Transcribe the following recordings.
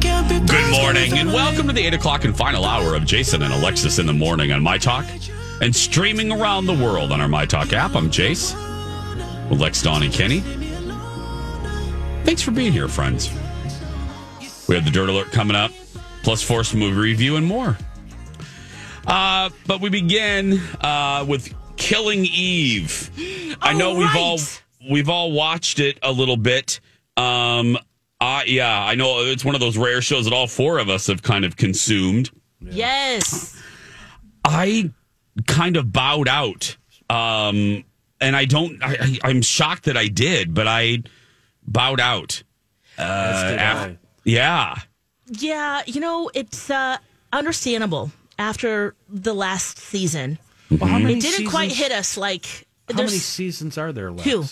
Good morning, and welcome to the 8 o'clock and final hour of Jason and Alexis in the morning on My Talk and streaming around the world on our My Talk app. I'm Jace with Lex, Dawn, and Kenny. Thanks for being here, friends. We have the Dirt Alert coming up, plus Force movie review and more. Uh, but we begin uh, with Killing Eve. I know we've all we've all watched it a little bit. Um, uh, yeah, I know it's one of those rare shows that all four of us have kind of consumed. Yes. I kind of bowed out. Um, and I don't, I, I, I'm shocked that I did, but I bowed out. Uh, af- yeah. Yeah, you know, it's uh, understandable after the last season. Well, how many It didn't quite hit us like How many seasons are there left? two.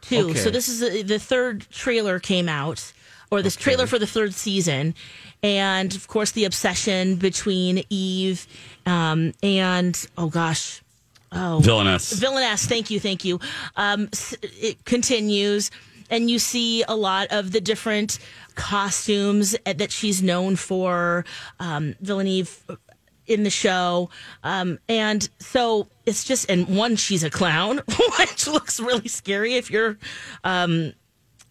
Two. Okay. So this is the, the third trailer came out, or this trailer for the third season, and of course the obsession between Eve um, and oh gosh, oh Villainess. villainess. Thank you, thank you. Um, it continues, and you see a lot of the different costumes that she's known for. Um, Villain Eve in the show, um, and so it's just and one she's a clown, which looks really scary if you're. Um,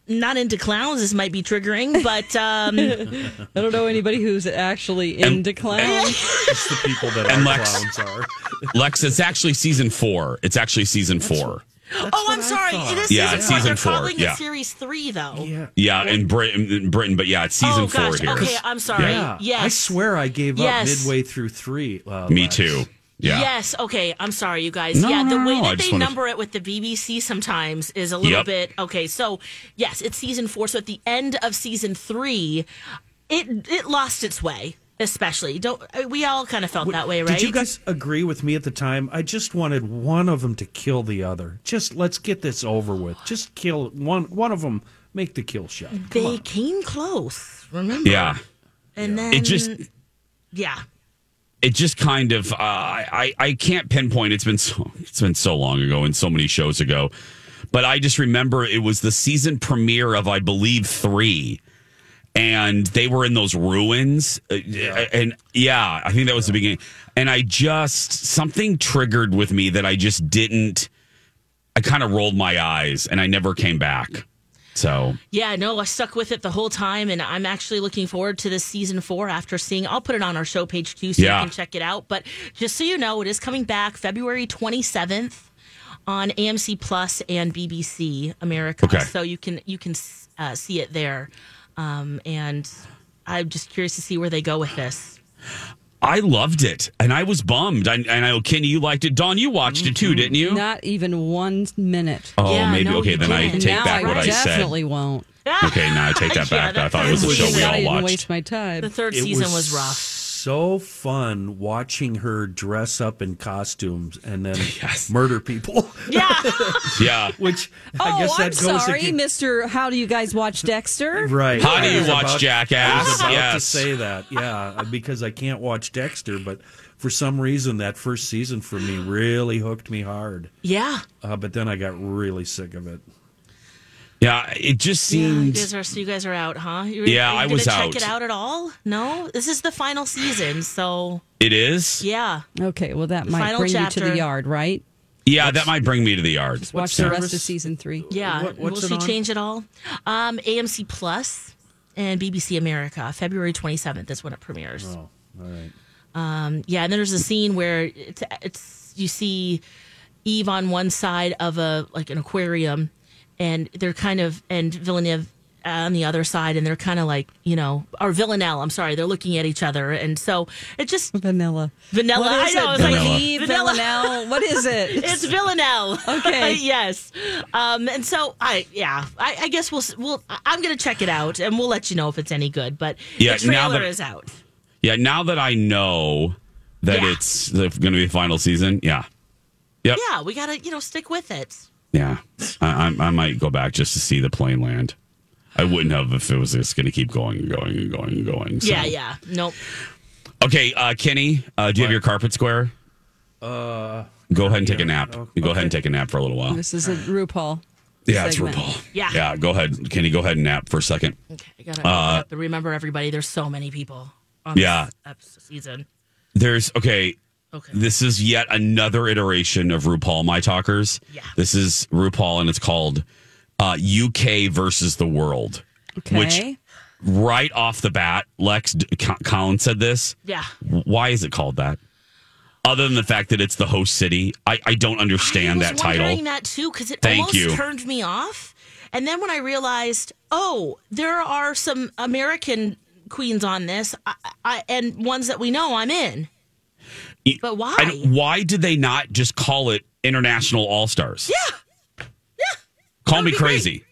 not into clowns, this might be triggering, but um, I don't know anybody who's actually into clowns. It's the people that And our Lex. clowns are. Lex, it's actually season four. It's actually season four. oh, I'm I sorry, thought. it is Yeah, season it's four. season They're four, calling yeah. it series three, though. Yeah. Yeah, in Britain, in Britain, but yeah, it's season oh four gosh, here. okay, I'm sorry. Yeah. Yes, I swear I gave Yes. up midway through three. Uh, Me Lex. too. Yeah. Yes. Okay. I'm sorry, you guys. No, yeah, the no, way no, that they number it with the BBC sometimes is a little Yep. bit okay. So yes, it's season four. So at the end of season three, it it lost its way. Especially, don't uh, we all kind of felt that way, right? Did you guys agree with me at the time? I just wanted one of them to kill the other. Just let's get this over with. Just kill one. One of them. Make the kill shot. Come they on. came close. Remember? Yeah. And then It just yeah. It just kind of uh, I I can't pinpoint. It's been so it's been so long ago and so many shows ago, but I just remember it was the season premiere of I believe three, and they were in those ruins, uh, and yeah, I think that was the beginning. And I just something triggered with me that I just didn't. I kind of rolled my eyes and I never came back. So Yeah, no, I stuck with it the whole time, and I'm actually looking forward to this season four after seeing. I'll put it on our show page too, so Yeah. you can check it out. But just so you know, it is coming back February 27th on AMC Plus and BBC America. Okay. So you can you can uh, see it there, um, and I'm just curious to see where they go with this. I loved it, and I was bummed. I, and I know Kenny, you liked it. Dawn, you watched it too, mm-hmm. didn't you? Not even one minute. Oh, Yeah, maybe. no, okay, you then I didn't. take now back I what I said. definitely won't. Okay, now I take that Yeah, back. I thought it was a show was we Not all even watched. waste my time. The third It season was, was rough. So fun watching her dress up in costumes and then Yes. murder people. Yeah, Yeah. Which oh, I guess that I'm goes sorry, against- Mister. How do you guys watch Dexter? Right. How do you was watch about- I Jackass? was about to say that, yeah, because I can't watch Dexter, but for some reason that first season for me really hooked me hard. yeah. Uh, but then I got really sick of it. Yeah, it just Yeah, you guys are so you guys are out, huh? You're, Yeah, are you I gonna was check out. it out at all? No, this is the final season, so It is? yeah. Okay, well that might Final bring you to the yard, right? Yeah, that might bring me to the yard. Watch the rest of season three. Yeah. What- what's Will it she on? change it all? Um, AMC and BBC America. February 27th is when it premieres. Oh, all right. Um, yeah, and then there's a scene where it's, it's you see Eve on one side of a like an aquarium, and they're kind of and Villeneuve on the other side, and they're kind of like you know, or Villanelle. I'm sorry, they're looking at each other, and so it just Vanilla. vanilla. I know, it? it's like Vanilla. Eve, Vanilla. Villanelle. What is it? It's Villanelle. Okay. yes. Um, and so I, yeah, I, I guess we'll, we'll, I'm going to check it out and we'll let you know if it's any good. But Yeah, the now trailer that- is out. Yeah, now that I know that Yeah. it's going to be the final season, yeah. Yep. Yeah, we got to, you know, stick with it. Yeah. I, I, I might go back just to see the plane land. I wouldn't have if it was just going to keep going and going and going and going. so. Yeah, yeah. Nope. Okay, uh, Kenny, uh, do you have your carpet square? Uh, Go ahead and take a nap. Oh, Go ahead and take a nap for a little while. This is a RuPaul. Yeah, it's. RuPaul. Yeah. Yeah, go ahead. Kenny, go ahead and nap for a second. Okay, I got to Uh, remember everybody. There's so many people on Yeah. this season. There's, okay, Okay. this is yet another iteration of RuPaul My Talkers. Yeah. This is RuPaul, and it's called uh, UK versus the world. Okay. Which, right off the bat, Lex D- Co- Collins said this. Yeah. Why is it called that? Other than the fact that it's the host city, I, I don't understand I that was title. wondering that too because it Thank almost you. turned me off. And then when I realized, oh, there are some American queens on this, I, I, and ones that we know, I'm in. But why? Why did they not just call it International All Stars? Yeah. Yeah. Call me be great. crazy.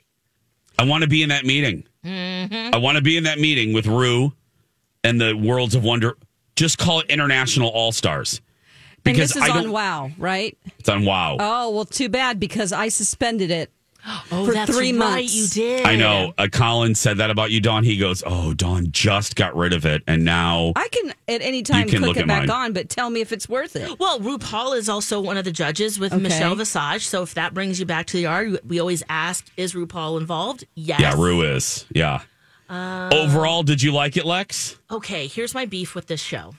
I want to be in that meeting. Mm-hmm. I want to be in that meeting with Rue and the Worlds of Wonder. Just call it International All Stars and because this is on. Wow, right? It's on Wow. Oh well, too bad because I suspended it. Oh, For that's three right, months. You did. I know. Uh, Colin said that about you, Dawn. He goes, "Oh, Dawn just got rid of it, and now I can at any time can click look it at back mine. on, but tell me if it's worth it. Well, RuPaul is also one of the judges with Okay. Michelle Visage. So if that brings you back to the yard, we always ask, is RuPaul involved? Yes. yeah, Rue is yeah." Uh, Overall, did you like it, Lex? Okay, here's my beef with this show.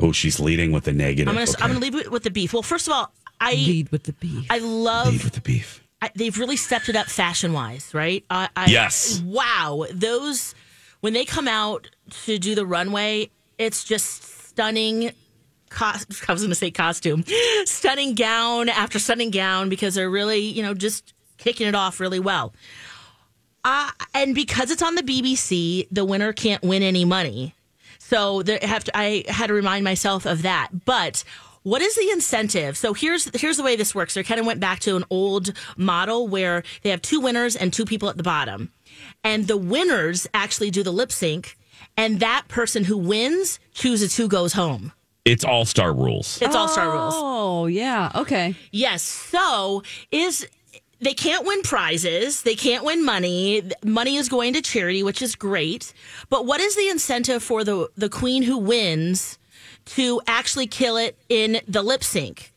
Oh, she's leading with the negative. I'm gonna Okay. I'm gonna leave it with the beef. Well, first of all, I Lead with the beef. I love lead with the beef. I, they've really stepped it up fashion wise, right? I, I, Yes. Wow, those when they come out to do the runway, it's just stunning. Cos- I was going to say costume, stunning gown after stunning gown because they're really, you know, just kicking it off really well. Uh, and because it's on the BBC, the winner can't win any money. So there have to, I had to remind myself of that. But what is the incentive? So here's here's the way this works. They kind of went back to an old model where they have two winners and two people at the bottom, and the winners actually do the lip sync, and that person who wins chooses who goes home. It's all star rules. It's all star rules. Oh yeah, okay. Yes. So is they can't win prizes. They can't win money. Money is going to charity, which is great. But what is the incentive for the the queen who wins to actually kill it in the lip sync?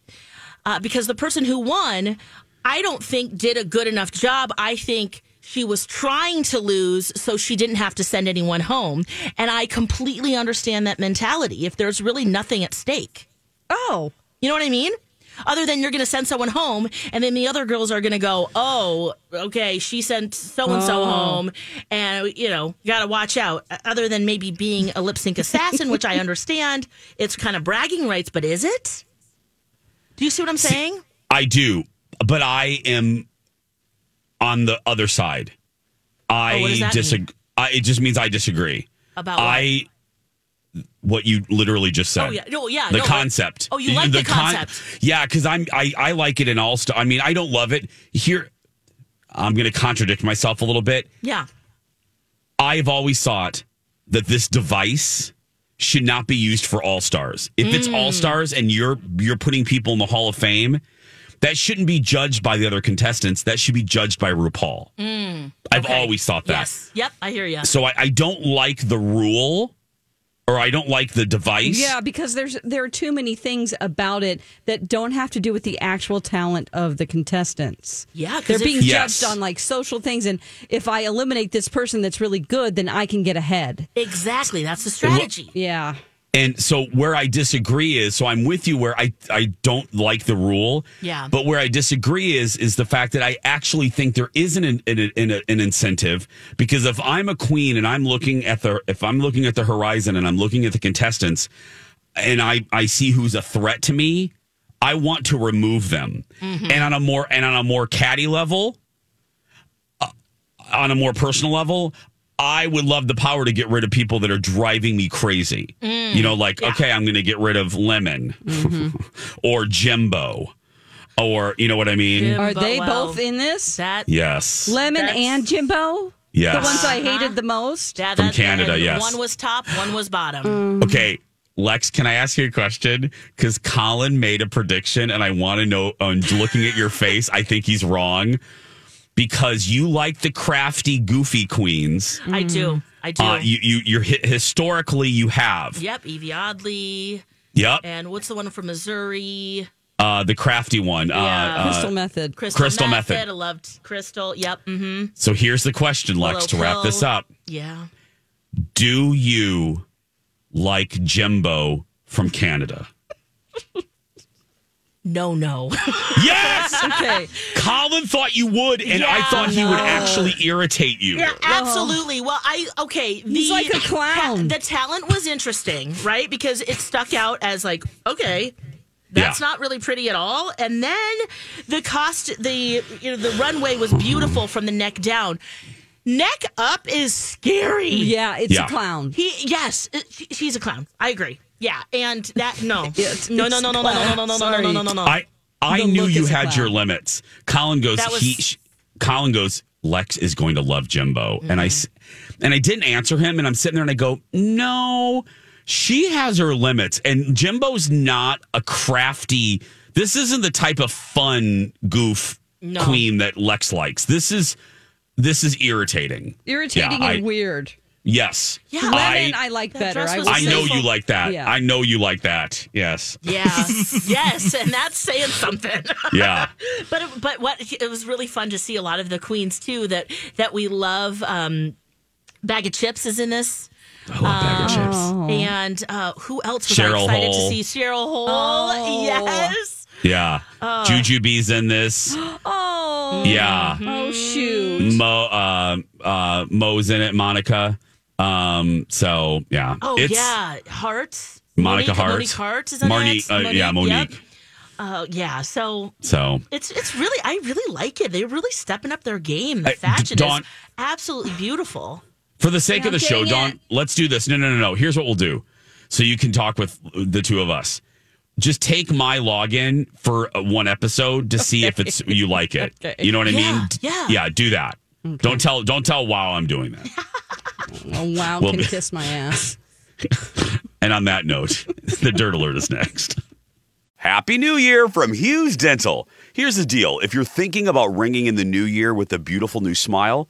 Uh, because the person who won, I don't think did a good enough job. I think she was trying to lose so she didn't have to send anyone home. And I completely understand that mentality. If there's really nothing at stake. Oh, You know what I mean? Other than you're going to send someone home, and then the other girls are going to go, "Oh, okay, she sent so and so Oh. home," and you know, you got to watch out. Other than maybe being a lip sync assassin, which I understand, it's kind of bragging rights, but is it? Do you see what I'm saying? I do, but I am on the other side. Oh, I Oh, does that disagree. I, it just means I disagree. About what? I what you literally just said. Oh yeah, no, yeah, the no, I- concept. oh, you like the con- concept? yeah, because I'm I, I like it in all star. I mean, I don't love it here. I'm going to contradict myself a little bit. Yeah, I've always thought that this device should not be used for all stars. If it's Mm. all stars and you're you're putting people in the Hall of Fame, that shouldn't be judged by the other contestants. That should be judged by RuPaul. I've Mm. okay. always thought that. yes, yep, I hear you. So I, I don't like the rule, or I don't like the device. yeah, because there's there are too many things about it that don't have to do with the actual talent of the contestants. Yeah, they're being Yes. judged on like social things, and if I eliminate this person that's really good, then I can get ahead. Exactly, that's the strategy. Yeah. And so where I disagree is, so I'm with you where I, I don't like the rule. Yeah. But where I disagree is, is the fact that I actually think there is an, an, an, an incentive because if I'm a queen and I'm looking at the, if I'm looking at the horizon and I'm looking at the contestants and I, I see who's a threat to me, I want to remove them. And on a more, and on a more catty level, uh, on a more personal level, I would love the power to get rid of people that are driving me crazy. Mm. you know, like, okay, I'm going to get rid of Lemon mm-hmm. or Jimbo or, you know what I mean? Jim- Are they well, both in this? That Yes. Lemon and Jimbo? Yes. The ones I Uh-huh. hated the most? yeah, From Canada, and yes. One was top, one was bottom. Mm. Okay. Lex, can I ask you a question? Because Colin made a prediction, and I want to know. On looking at your face, I think he's wrong because you like the crafty, goofy queens. I do. I do. Uh, you, you, you're hi- historically you have. yep, Yvie Oddly. Yep. And what's the one from Missouri? Uh, the crafty one. Yeah. Uh, uh, Crystal Methyd. Crystal, Crystal Methyd. Methyd. I loved Crystal. Yep. Mm-hmm. so here's the question, Lex, to Willow wrap this up. Yeah. Do you like Jimbo from Canada? No, no. Yes. Okay. Colin thought you would, and I thought he would actually irritate you. Yeah, oh. absolutely. Well, I okay. The, He's like a clown. the talent was interesting, right? Because it stuck out as like, okay, that's Yeah. not really pretty at all. And then the cost, the you know, the runway was beautiful from the neck down. Neck up is scary. Yeah, it's Yeah. a clown. He yes, it- she's a clown. I agree. Yeah, and that no, It's- no, it's no, no, no, no, no, no, no, no, no, no, no, no, no. I I The knew look you is a had your clown. limits. Colin goes. That was- he. Sh- Colin goes. Lex is going to love Jimbo, and I s- Mm-hmm. and I didn't answer him, and I'm sitting there and I go, no, she has her limits, and Jimbo's not a crafty. This isn't the type of fun goof No. queen that Lex likes. This is this is irritating. Irritating Yeah, and I- weird. Yes. Yeah. Lemon, I, I like That better. I, I know you like that. Yeah. I know you like that. Yes. Yeah, yes, and that's saying something. Yeah. But it- but what it was really fun to see a lot of the queens too that that we love. Um, Baga Chipz is in this, I love Baga Chipz. and uh, who else was Cheryl I excited Hole. to see? Cheryl Hole. Oh. Yes. Yeah. Uh. Jujubee's in this. Oh, Yeah. oh shoot. Mo uh uh Mo's in it, Monica. Um so yeah. Oh it's yeah, Hearts. Monica Monique, Heart. Monique Heart is in Marnie, it. uh, yeah, Monique. Yep. Uh, yeah. So So it's it's really I really like it. They're really stepping up their game. The fashion Dawn- is absolutely beautiful. for the sake of the show, Don, it. let's do this. No, no, no, no. Here's what we'll do. So you can talk with the two of us. Just take my login for uh, one episode to see if it's you like it. Okay. You know what I Yeah, mean? yeah. Yeah, do that. Don't tell don't tell wow I'm doing that. Oh wow, Well, can kiss my ass. And on that note, the dirt alert is next. Happy New Year from Hughes Dental. Here's the deal if you're thinking about ringing in the new year with a beautiful new smile,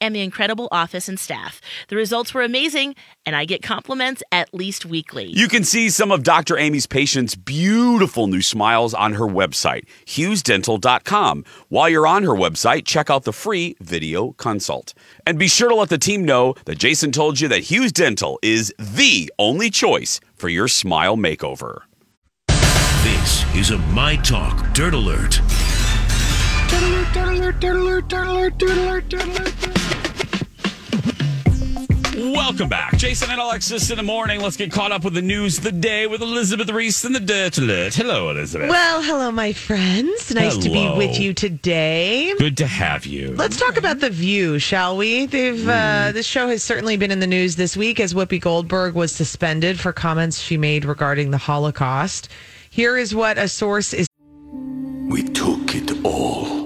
and the incredible office and staff. The results were amazing, and I get compliments at least weekly. You can see some of Dr. Amy's patients' beautiful new smiles on her website, hughesdental.com. While you're on her website, check out the free video consult. And be sure to let the team know that Jason told you that Hughes Dental is the only choice for your smile makeover. This is a My Talk Dirt Alert. Welcome back. Jason and Alexis in the morning. Let's get caught up with the news of the day with Elizabeth Ries and the Dirt Alert. Hello, Elizabeth. Well, hello, my friends. Nice to be with you today. Good to have you. Let's talk about the View, shall we? They've uh, this show has certainly been in the news this week as Whoopi Goldberg was suspended for comments she made regarding the Holocaust. Here is what a source is. We took it all.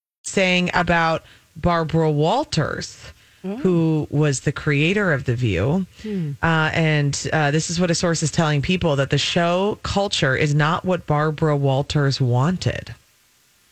Saying about Barbara Walters, who was the creator of The View. Uh, and uh, this is what a source is telling people that the show culture is not what Barbara Walters wanted.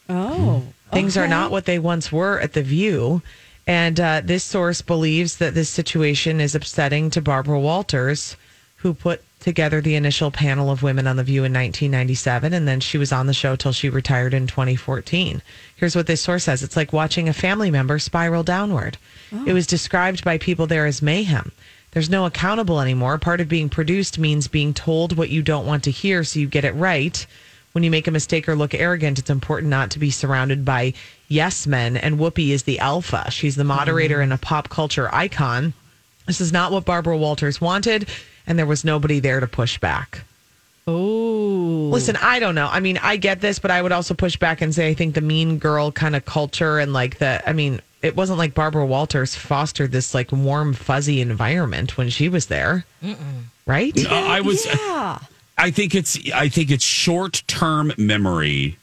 Oh. Things are not what they once were at The View. And uh, this source believes that this situation is upsetting to Barbara Walters, who put together the initial panel of women on The View in 1997. And then she was on the show till she retired in 2014. Here's what this source says it's like watching a family member spiral downward. Oh. It was described by people there as mayhem. There's no accountable anymore. Part of being produced means being told what you don't want to hear so you get it right. When you make a mistake or look arrogant, it's important not to be surrounded by yes men. And Whoopi is the alpha. She's the moderator mm-hmm. and a pop culture icon. This is not what Barbara Walters wanted, and there was nobody there to push back. Oh. Listen, I don't know. I mean, I get this, but I would also push back and say I think the mean girl kind of culture and like the, I mean, it wasn't like Barbara Walters fostered this like warm, fuzzy environment when she was there, right? Uh, I was. Yeah. I think it's. I think it's short term memory.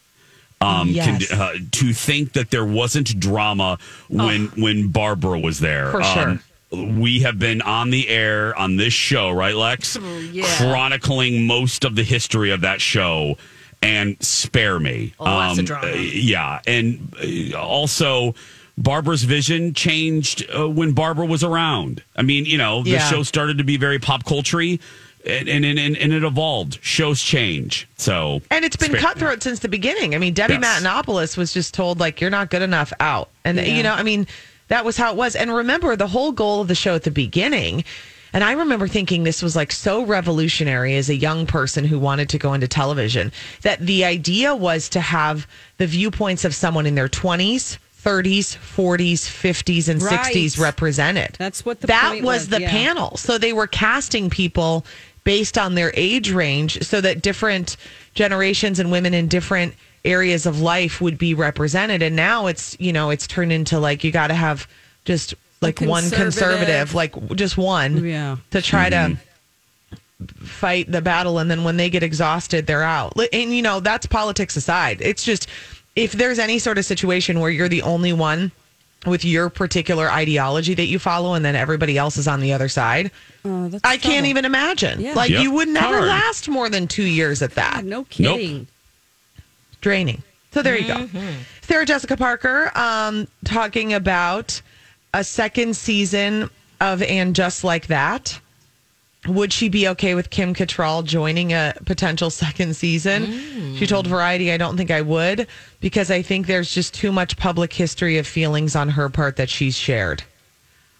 Um, Yes. can, uh, to think that there wasn't drama when when Barbara was there. For sure. We have been on the air on this show, right, Lex? Yeah. Chronicling most of the history of that show, and spare me. Oh, lots of Um, drama. uh, yeah, and uh, also. Barbara's vision changed uh, when Barbara was around. I mean, you know, the Yeah. show started to be very pop culture and, and, and, and, it evolved. Shows change. So And it's been cutthroat since the beginning. I mean, Debbie Yes. Matenopoulos was just told like you're not good enough out, and Yeah. you know, I mean, that was how it was. And remember, the whole goal of the show at the beginning. And I remember thinking this was like so revolutionary as a young person who wanted to go into television that the idea was to have the viewpoints of someone in their 20s, 30s, 40s, 50s, and Right. 60s represented. That's what the that was, was, the yeah. panel. So they were casting people based on their age range so that different generations and women in different areas of life would be represented. And now it's, you know, it's turned into like you got to have just like one conservative. conservative, like just one Yeah. to try to mm-hmm. fight the battle and then when they get exhausted they're out and you know that's politics aside it's just if there's any sort of situation where you're the only one with your particular ideology that you follow and then everybody else is on the other side Oh, that's i can't even imagine Yeah. like Yep. you would never Hard. last more than two years at that God, no kidding. Draining. So there you go. Mm-hmm. Sarah Jessica Parker um, talking about a second season of And Just Like That. Would she be okay with Kim Cattrall joining a potential second season? She told Variety, I don't think I would because I think there's just too much public history of feelings on her part that she's shared.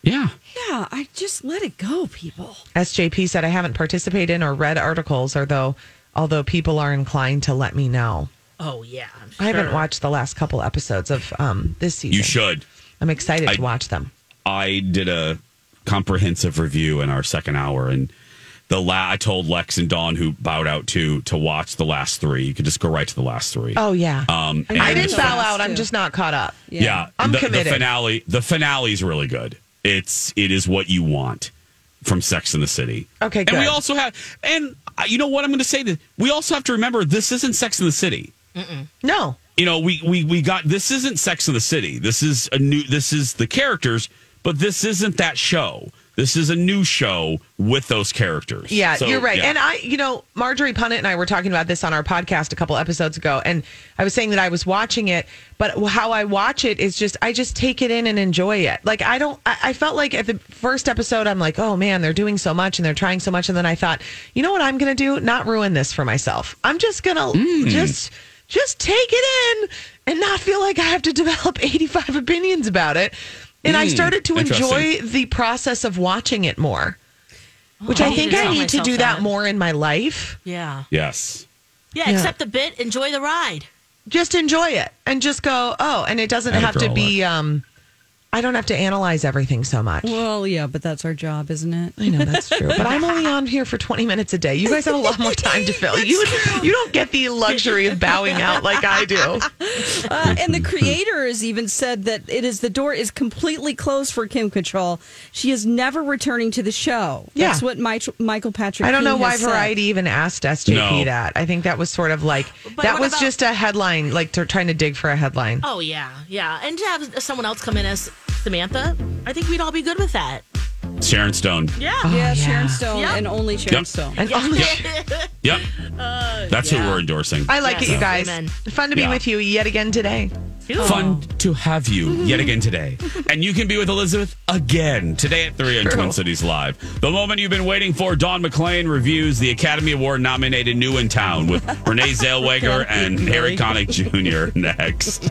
yeah. Yeah, I just let it go, people. SJP said, I haven't participated in or read articles, although, although people are inclined to let me know. Oh yeah, I'm I haven't watched the last couple episodes of um, this season. You should. I'm excited I- to watch them. I did a comprehensive review in our second hour, and the la- I told Lex and Dawn, who bowed out to to watch the last three. You could just go right to the last three. Oh yeah. Um, I and- didn't bow out. I'm just not caught up. Yeah, I'm the, committed. The finale, the finale is really good. It's it is what you want from Sex in the City. Okay, And we also have, and uh, you know what I'm going to say? That we also have to remember this isn't Sex in the City. No. You know, we we we got this isn't Sex in the City. This is a new. This is the characters, but this isn't that show. This is a new show with those characters. Yeah, So, you're right. yeah. And I, you know, Marjorie Punnett and I were talking about this on our podcast a couple episodes ago, and I was saying that I was watching it, but how I watch it is just I just take it in and enjoy it. Like I don't. I, I felt like at the first episode, I'm like, oh man, they're doing so much and they're trying so much, and then I thought, you know what, I'm gonna do? Not ruin this for myself. I'm just gonna Mm. just just take it in and not feel like I have to develop 85 opinions about it. And I Mm, started to enjoy the process of watching it more. Which Oh, I I think I need to do that that. more in my life. Yeah. yes. Yeah, Yeah. accept the bit, enjoy the ride. Just enjoy it and just go, oh, and it doesn't Atta have to girl, be um I don't have to analyze everything so much. Well, yeah, but that's our job, isn't it? I know that's true, but I'm only on here for 20 minutes a day. You guys have a lot more time to fill. You you don't get the luxury of bowing out like I do. Uh, and the creator has even said that it is the door is completely closed for Kim Cattrall. She is never returning to the show. Yeah. That's what Mike, Michael Patrick. I don't know why has said. Variety even asked SJP No. that. I think that was sort of like But that was about- just a headline, like to, trying to dig for a headline. Oh yeah, yeah, and to have someone else come in as Samantha, I think we'd all be good with that. Sharon Stone. Yeah. Yeah, Sharon Stone Yeah. and only Sharon Yep. Stone. And only- Yep. Uh, That's who we're endorsing. I like it, you guys. Amen. Fun to be Yeah. with you yet again today. Fun to have you yet again today. And you can be with Elizabeth again today at 3 on Twin Cities Live. The moment you've been waiting for, Don McClain reviews the Academy Award nominated New in Town with Renee Zellweger and Harry Connick Jr. next.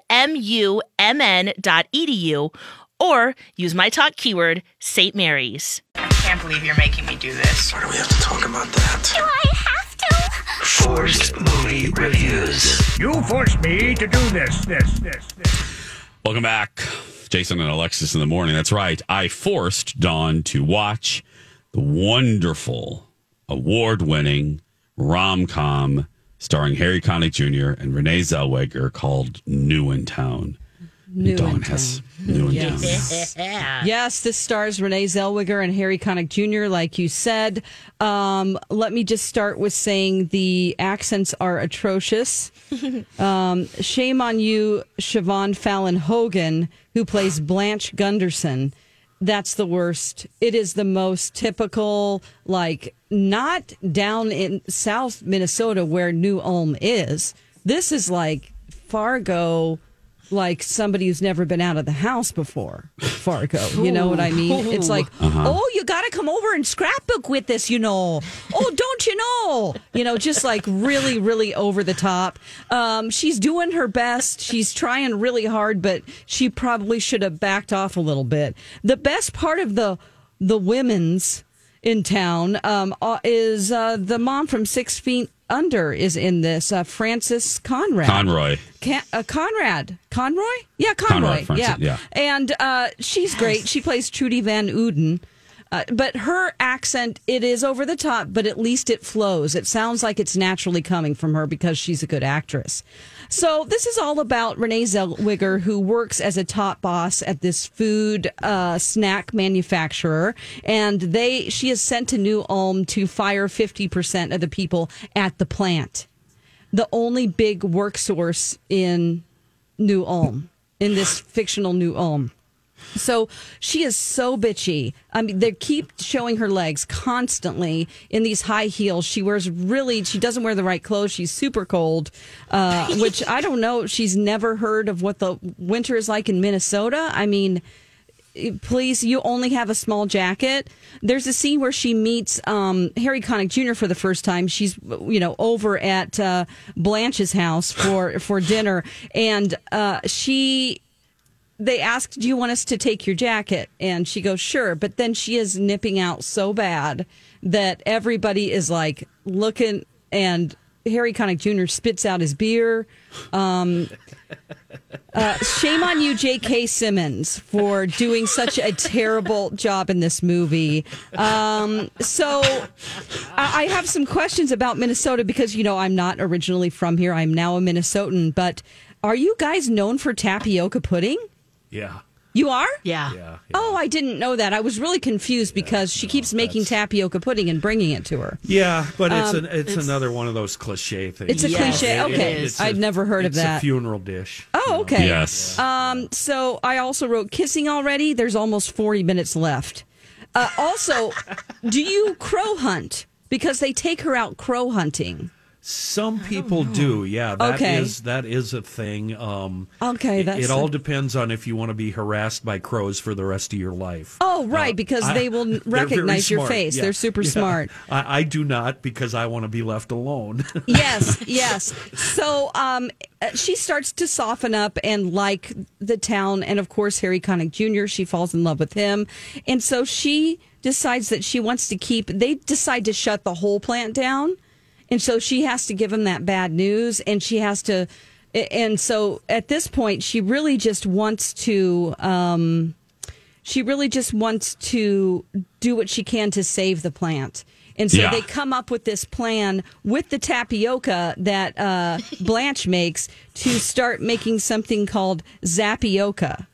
smumn.edu or use my talk keyword, St. Mary's. I can't believe you're making me do this. Why do we have to talk about that? Do I have to? Forced movie reviews. You forced me to do this, this, this, this. Welcome back. Jason and Alexis in the morning. That's right. I forced Dawn to watch the wonderful, award winning rom com starring Harry Connick Jr. and Renee Zellweger called New in Town. New Dawn in has New in Yes. Town. Yes, this stars Renee Zellweger and Harry Connick Jr., like you said. Um, let me just start with saying the accents are atrocious. um, shame on you, Siobhan Fallon Hogan, who plays Blanche Gunderson. That's the worst. It is the most typical, like, not down in South Minnesota where New Ulm is. This is like Fargo like somebody who's never been out of the house before. Fargo, you know what I mean? It's like, Uh-huh. oh, you got to come over and scrapbook with this, you know. Oh, don't you know? You know, just like really, really over the top. Um, she's doing her best. She's trying really hard, but she probably should have backed off a little bit. The best part of the the women's in town um, uh, is uh, the mom from Six Feet Under is in this. Uh, Frances Conrad. Conroy. Can, uh, Conrad. Conroy? Yeah, Conroy. Conrad Francis, yeah. yeah. And uh, she's great. She plays Trudy Van Uden. Uh, but her accent, it is over the top, but at least it flows. It sounds like it's naturally coming from her because she's a good actress. So this is all about Renee Zellweger, who works as a top boss at this food uh, snack manufacturer, and they she is sent to New Ulm to fire fifty percent of the people at the plant the only big work source in New Ulm, in this fictional New Ulm. So she is so bitchy. I mean, they keep showing her legs constantly in these high heels. She wears really, she doesn't wear the right clothes. She's super cold, uh, which I don't know. She's never heard of what the winter is like in Minnesota. I mean, please, you only have a small jacket. There's a scene where she meets um, Harry Connick Jr. for the first time. She's, you know, over at uh, Blanche's house for for dinner, and uh, she. They asked, "Do you want us to take your jacket?" And she goes, "Sure." But then she is nipping out so bad that everybody is like looking, and Harry Connick Jr. spits out his beer. Um, uh, shame on you, J.K. Simmons, for doing such a terrible job in this movie. Um, so I I have some questions about Minnesota because, you know, I'm not originally from here. I'm now a Minnesotan, but are you guys known for tapioca pudding? Yeah. You are? Yeah. Oh, I didn't know that. I was really confused because she keeps making tapioca pudding and bringing it to her. Yeah, but it's Um, an it's, it's- another one of those cliche things. It's a Yes, cliche. It- Okay. it's I'd never heard of it's that. a funeral dish. Oh, okay. Yes. Um, so I also wrote kissing already. There's almost 40 minutes left. Uh, also, do you crow hunt? Because they take her out crow hunting. Some people do, yeah. That is Okay. that is a thing. Um, Okay, it- that's it all depends on if you want to be harassed by crows for the rest of your life. Oh, right, because I- they will recognize your face. yeah, They're super yeah. smart. I, I do not because I want to be left alone. yes, yes. So um, uh, she starts to soften up and like the town, and of course Harry Connick Jr. She falls in love with him, and so she decides that she wants to keep. They decide to shut the whole plant down, and so she has to give him that bad news, and she has to. And so at this point, she really just wants to. Um, she really just wants to do what she can to save the plant. And so Yeah. they come up with this plan with the tapioca that uh, Blanche makes to start making something called Zapioca.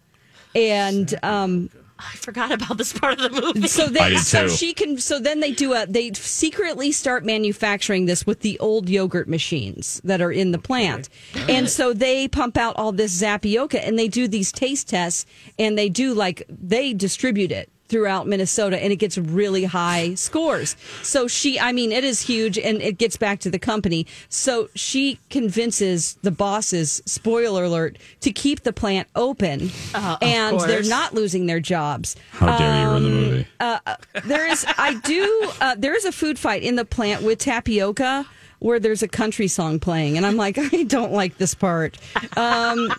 And um, I forgot about this part of the movie. so I they did so she can so then they do a they secretly start manufacturing this with the old yogurt machines that are in the plant. And so they pump out all this zapioca and they do these taste tests and they do like they distribute it throughout Minnesota and it gets really high scores. So she I mean it is huge and it gets back to the company. So she convinces the bosses, spoiler alert, to keep the plant open Uh, of and they're not losing their jobs. How dare you ruin the movie? Uh, there is, I do. Uh, there is a food fight in the plant with tapioca where there's a country song playing, and I'm like, I don't like this part. Um,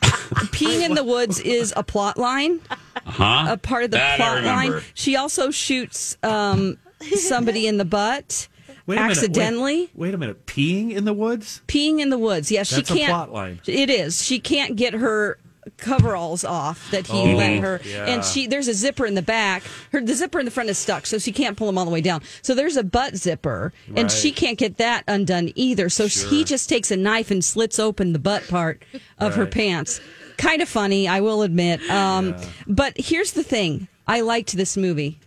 peeing in the woods is a plot line, Huh? a part of the That I plot line. She also shoots um, somebody in the butt Wait a minute, wait- accidentally. Wait, a minute. Peeing in the woods? Peeing in the woods. Yes, That's a she can't. plot line. It is. She can't get her coveralls off that he Oh, let her yeah. and she there's a zipper in the back her the zipper in the front is stuck so she can't pull them all the way down so there's a butt zipper and Right. she can't get that undone either so he just takes a knife and slits open the butt part of her pants kind of funny i will admit um, but here's the thing i liked this movie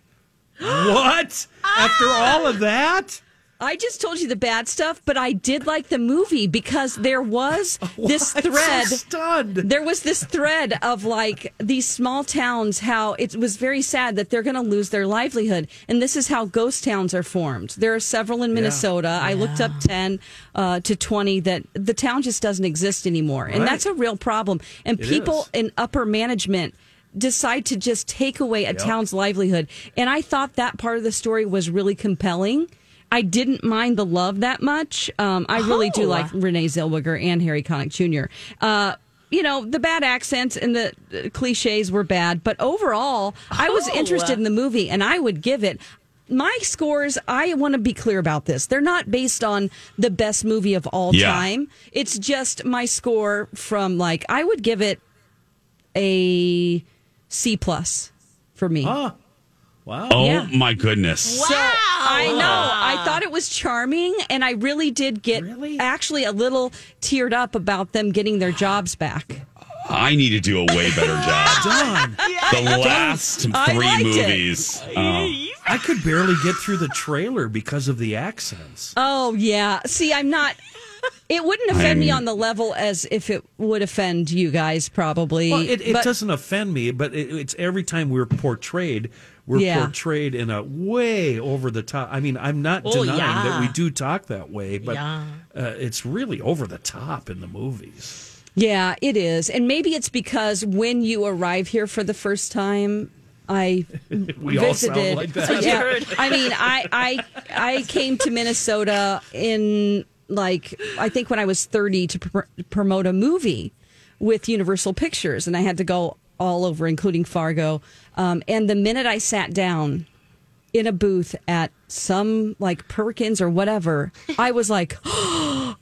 what? After all of that? I just told you the bad stuff, but I did like the movie because there was this I'm so thread. stunned. There was this thread of like these small towns, how it was very sad that they're going to lose their livelihood. And this is how ghost towns are formed. There are several in Minnesota. I looked up 10 uh, to 20 that the town just doesn't exist anymore. And Right. that's a real problem. And It people is. in upper management decide to just take away a town's livelihood. And I thought that part of the story was really compelling. I didn't mind the love that much. Um, I really do Oh. like Renee Zellweger and Harry Connick Jr. Uh, you know, the bad accents and the cliches were bad, but overall, I was Oh. interested in the movie and I would give it. My scores, I want to be clear about this. They're not based on the best movie of all Yeah. time. It's just my score from like, I would give it a C plus for me. Huh. Wow. Oh Yeah. my goodness. So I know. I thought it was charming, and I really did get actually a little teared up about them getting their jobs back. I need to do a way better job. Done. The last three liked movies. Oh. I could barely get through the trailer because of the accents. Oh yeah. See, I'm not. It wouldn't offend me I'm- on the level as if it would offend you guys, probably. Well, it, it But- doesn't offend me, but it, it's every time we're portrayed, we're Yeah. portrayed in a way over the top. I mean, I'm not Oh, denying yeah. that we do talk that way, but Yeah. uh, it's really over the top in the movies. Yeah, it is, and maybe it's because when you arrive here for the first time, I We all sound visited. like that. Yeah, I mean, I I I came to Minnesota in like I think when I was thirty to pr- promote a movie with Universal Pictures, and I had to go all over, including Fargo. Um, and the minute I sat down in a booth at some like Perkins or whatever, I was like.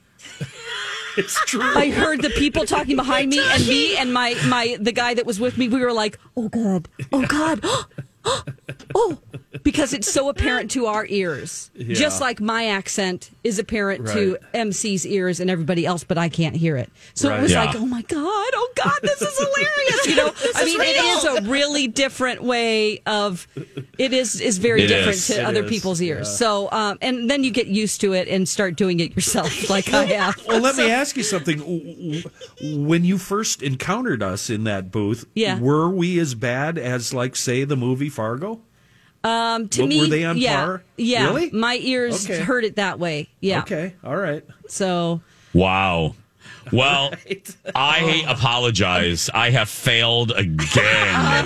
It's true. I heard the people talking behind me and me and my my the guy that was with me. We were like, "Oh God, oh God, oh," because it's so apparent to our ears, Yeah. just like my accent is apparent to MC's ears and everybody else, but I can't hear it. So Right. it was Yeah. like, "Oh my God, oh God, this is hilarious!" You know, I mean, it real. is a really different way of. It is is very It different is. to It other is, people's ears. yeah. So, um, and then you get used to it and start doing it yourself, like I have. Well, let So- me ask you something. W- w- When you first encountered us in that booth, Yeah. were we as bad as, like, say, the movie Fargo? Um, to Were- me, were they on yeah, par? Yeah, Really? my ears Okay. heard it that way. Yeah. Okay. All right. So Wow. Well, I apologize. I have failed again.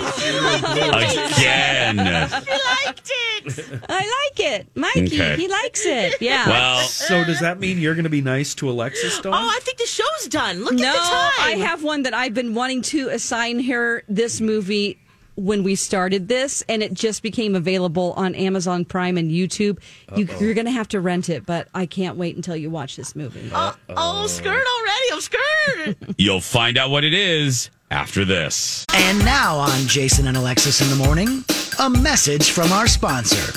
again. liked it. I like it, Mikey. Okay. He likes it. Yeah. Well- so does that mean you're going to be nice to Alexis, Dawn? Oh, I think the show's done. Look no, at the time. I have one that I've been wanting to assign her this movie when we started this, and it just became available on Amazon Prime and YouTube. You, you're going to have to rent it, but I can't wait until you watch this movie. Uh, oh, oh, skirt already. I'm scared. You'll find out what it is after this. And now on Jason and Alexis in the morning, a message from our sponsor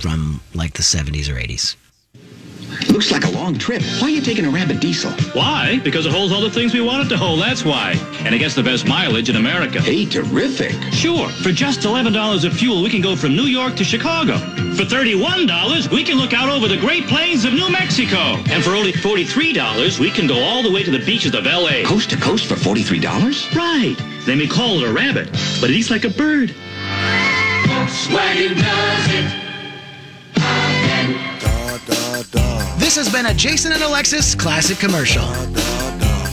from like the 70s or 80s. Looks like a long trip. Why are you taking a Rabbit diesel? Why? Because it holds all the things we want it to hold, that's why. And it gets the best mileage in America. Hey, terrific. Sure. For just $11 of fuel, we can go from New York to Chicago. For $31, we can look out over the Great Plains of New Mexico. And for only $43, we can go all the way to the beaches of L.A. Coast to coast for $43? Right. They may call it a rabbit, but it eats like a bird. Volkswagen does it. This has been a Jason and Alexis classic commercial.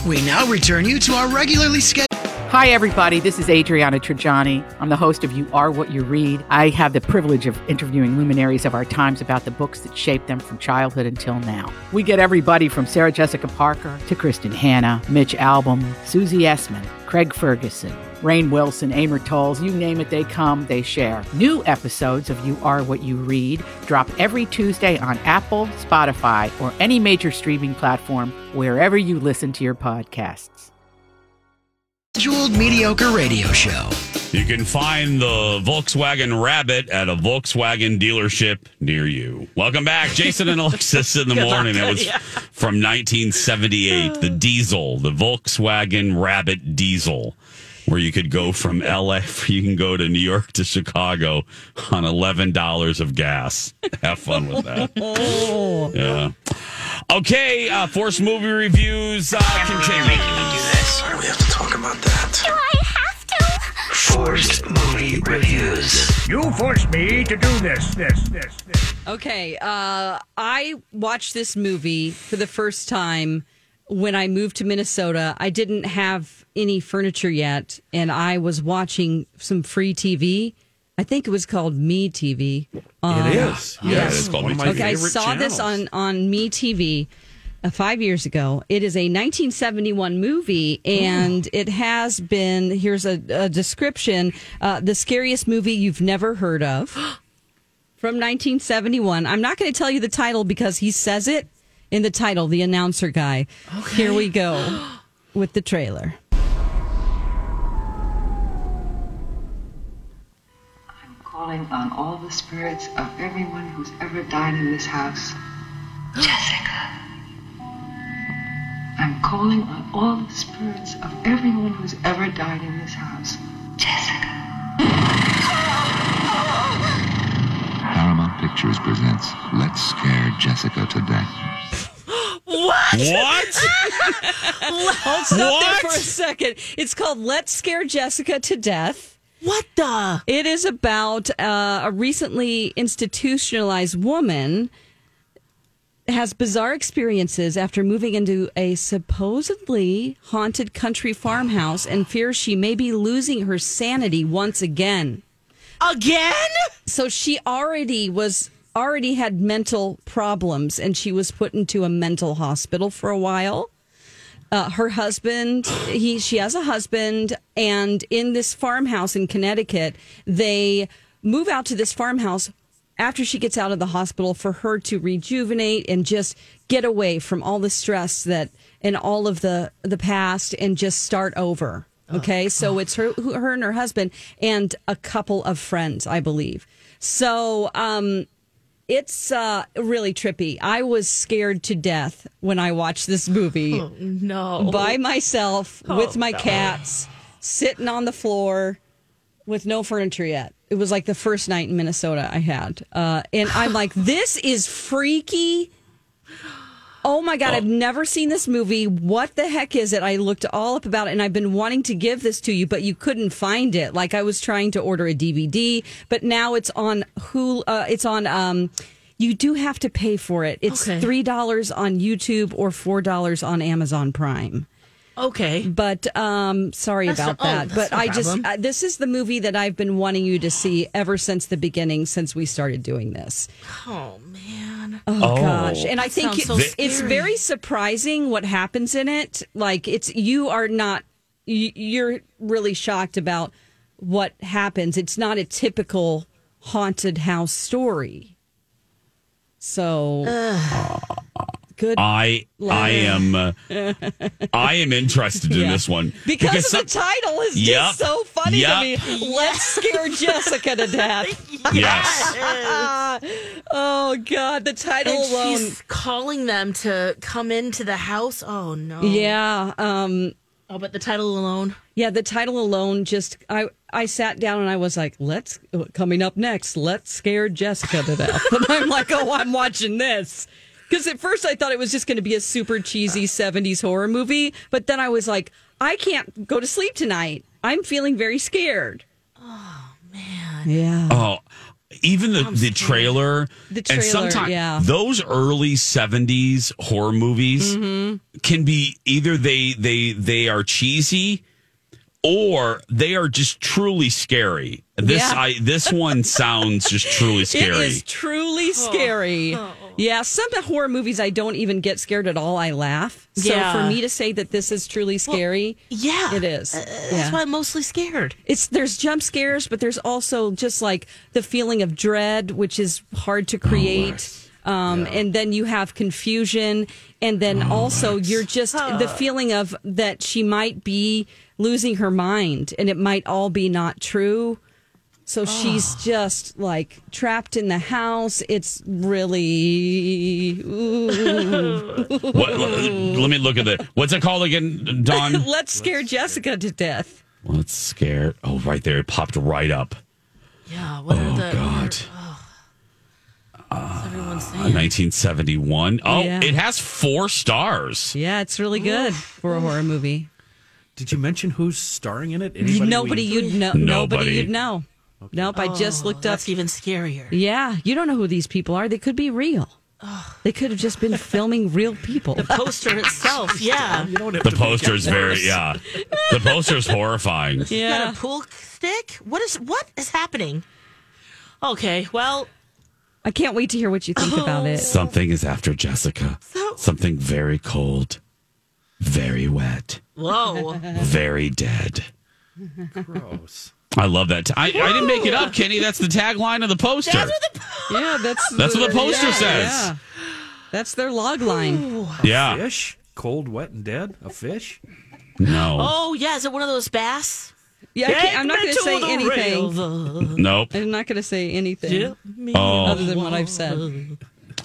We now return you to our regularly scheduled. Hi, everybody. This is Adriana Trigiani. I'm the host of You Are What You Read. I have the privilege of interviewing luminaries of our times about the books that shaped them from childhood until now. We get everybody from Sarah Jessica Parker to Kristin Hannah, Mitch Albom, Susie Essman, Craig Ferguson, Rainn Wilson, Amor Towles, you name it, they come, they share. New episodes of You Are What You Read drop every Tuesday on Apple, Spotify, or any major streaming platform wherever you listen to your podcasts. Scheduled mediocre radio show. You can find the Volkswagen Rabbit at a Volkswagen dealership near you. Welcome back, Jason and Alexis in the morning. luck. That was Yeah. from 1978. The diesel, the Volkswagen Rabbit diesel, where you could go from LA, you can go to New York to Chicago on $11 of gas. Have fun with that. Yeah. Okay, uh, Force movie reviews uh, continue. Why do we have to talk about that? Do I have to? Forced movie reviews. You forced me to do this, this, this, this. Okay, uh, I watched this movie for the first time when I moved to Minnesota. I didn't have any furniture yet, and I was watching some free TV. I think it was called Me TV. It is. Yeah, Yes. it is called One Me of my okay, I favorite saw this on on Me TV uh, five years ago. It is a 1971 movie, and it has been. Here's a, a description: uh, the scariest movie you've never heard of. From 1971. I'm not going to tell you the title because he says it in the title, the announcer guy. Here we go with the trailer. I'm calling on all the spirits of everyone who's ever died in this house. Jessica. I'm calling on all the spirits of everyone who's ever died in this house. Jessica. Paramount Pictures presents Let's Scare Jessica to Death. What? What? Hold stop there for a second. It's called Let's Scare Jessica to Death. What the? It is about uh, a recently institutionalized woman has bizarre experiences after moving into a supposedly haunted country farmhouse and fears she may be losing her sanity once again. Again? So she already was already had mental problems and she was put into a mental hospital for a while. Uh, her husband, he she has a husband, and in this farmhouse in Connecticut, they move out to this farmhouse after she gets out of the hospital for her to rejuvenate and just get away from all the stress that and all of the the past and just start over. Okay, so it's her her and her husband and a couple of friends, I believe. So um it's uh really trippy. I was scared to death when I watched this movie Oh, no. by myself Oh, with my no. cats sitting on the floor with no furniture yet. It was like the first night in Minnesota I had. Uh, and I'm like, this is freaky. Oh my God, I've never seen this movie. What the heck is it? I looked all up about it and I've been wanting to give this to you, but you couldn't find it. Like I was trying to order a DVD, but now it's on Hulu. Uh, it's on, um, you do have to pay for it. It's Okay. $3 on YouTube or $4 on Amazon Prime. Okay. But um sorry That's about no- oh, that. that's but no I just uh, this is the movie that I've been wanting you to see ever since the beginning since we started doing this. Oh man. Oh, Oh. gosh. And I think sounds so it's very surprising what happens in it. Like it's you are not you- you're really shocked about what happens. It's not a typical haunted house story. So good I I am uh, I am interested in Yeah. this one Because, of some- the title is Yep. just so funny Yep. to me. Let's scare Jessica to death. Yes. oh God, the title And alone. she's calling them to come into the house. Oh no. Yeah. Um, Oh, but the title alone. yeah, the title alone just I I sat down and I was like, let's coming up next, let's scare Jessica to death. and I'm like, oh, I'm watching this. Because at first I thought it was just going to be a super cheesy 70s horror movie. But then I was like, I can't go to sleep tonight. I'm feeling very scared. Oh man. Yeah. Oh, even the, the trailer, The and trailer, sometimes yeah. those early '70s horror movies Mm-hmm. can be either they they they are cheesy or they are just truly scary. This Yeah. I this one sounds just truly scary. It is truly scary. Yeah, some horror movies I don't even get scared at all. I laugh. So Yeah. for me to say that this is truly scary, Yeah. it is. Uh, yeah. That's why I'm mostly scared. it's there's jump scares, but there's also just like the feeling of dread, which is hard to create. Um, And then you have confusion, and then also you're just the feeling of that she might be losing her mind, and it might all be not true. So she's just like trapped in the house. It's really. Ooh. What, let me look at the what's it called again, Don? Let's scare Jessica to death. Let's scare. Oh, right there, it popped right up. Yeah. What Oh the? God. What's everyone Uh, saying? 1971. Oh, Yeah. it has four stars. Yeah, it's really good for a horror movie. Did you mention who's starring in it? Anybody nobody you'd know. Nobody. Nobody you'd know. Nope. I just Oh, looked up. That's even scarier. Yeah, you don't know who these people are. They could be real. They could have just been filming real people. The poster itself. Yeah. You don't have The to make it poster's very yeah. The poster's horrifying. Got yeah. a pool stick? What is what is happening? Okay, well, I can't wait to hear what you think about it. Something is after Jessica. Something very cold, very wet, whoa. very dead. Gross. I love that. I, I didn't make it up, Kenny. That's the tagline of the poster. That's what the Yeah, that's That's what the poster yeah, says. yeah. That's their log line. Yeah. Fish? Cold, wet, and dead? A fish? No. Oh yeah, is it one of those bass? Yeah, I can't, I'm not going to say anything. river. Nope. I'm not going to say anything Dip Oh. other than what I've said.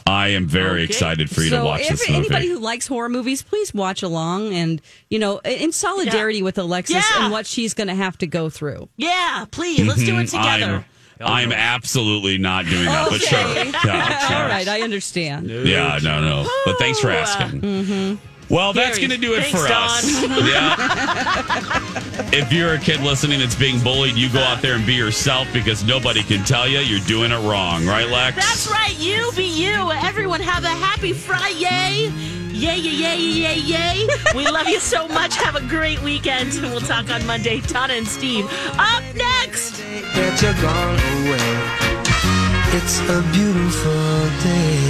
I am very Okay. excited for you to So, watch if this movie. anybody who likes horror movies, please watch along and, you know, in solidarity with Alexis Yeah. and what she's going to have to go through. Yeah, please, let's do it Mhm. I'm, together. I'm absolutely not doing that, but sure. Okay. Yeah, sure. All right, I understand. Yeah, no, no. But thanks for asking. Mm-hmm. Well, that's Gary, going to do it thanks, for us. Yeah. if you're a kid listening that's being bullied, you go out there and be yourself because nobody can tell you you're doing it wrong, right, Lex? That's right. You be you. Everyone have a happy Friday. Yay, yay, yay, yay, yay. We love you so much. Have a great weekend. And we'll talk on Monday. Donna and Steve up next. that you're gone away. It's a beautiful day.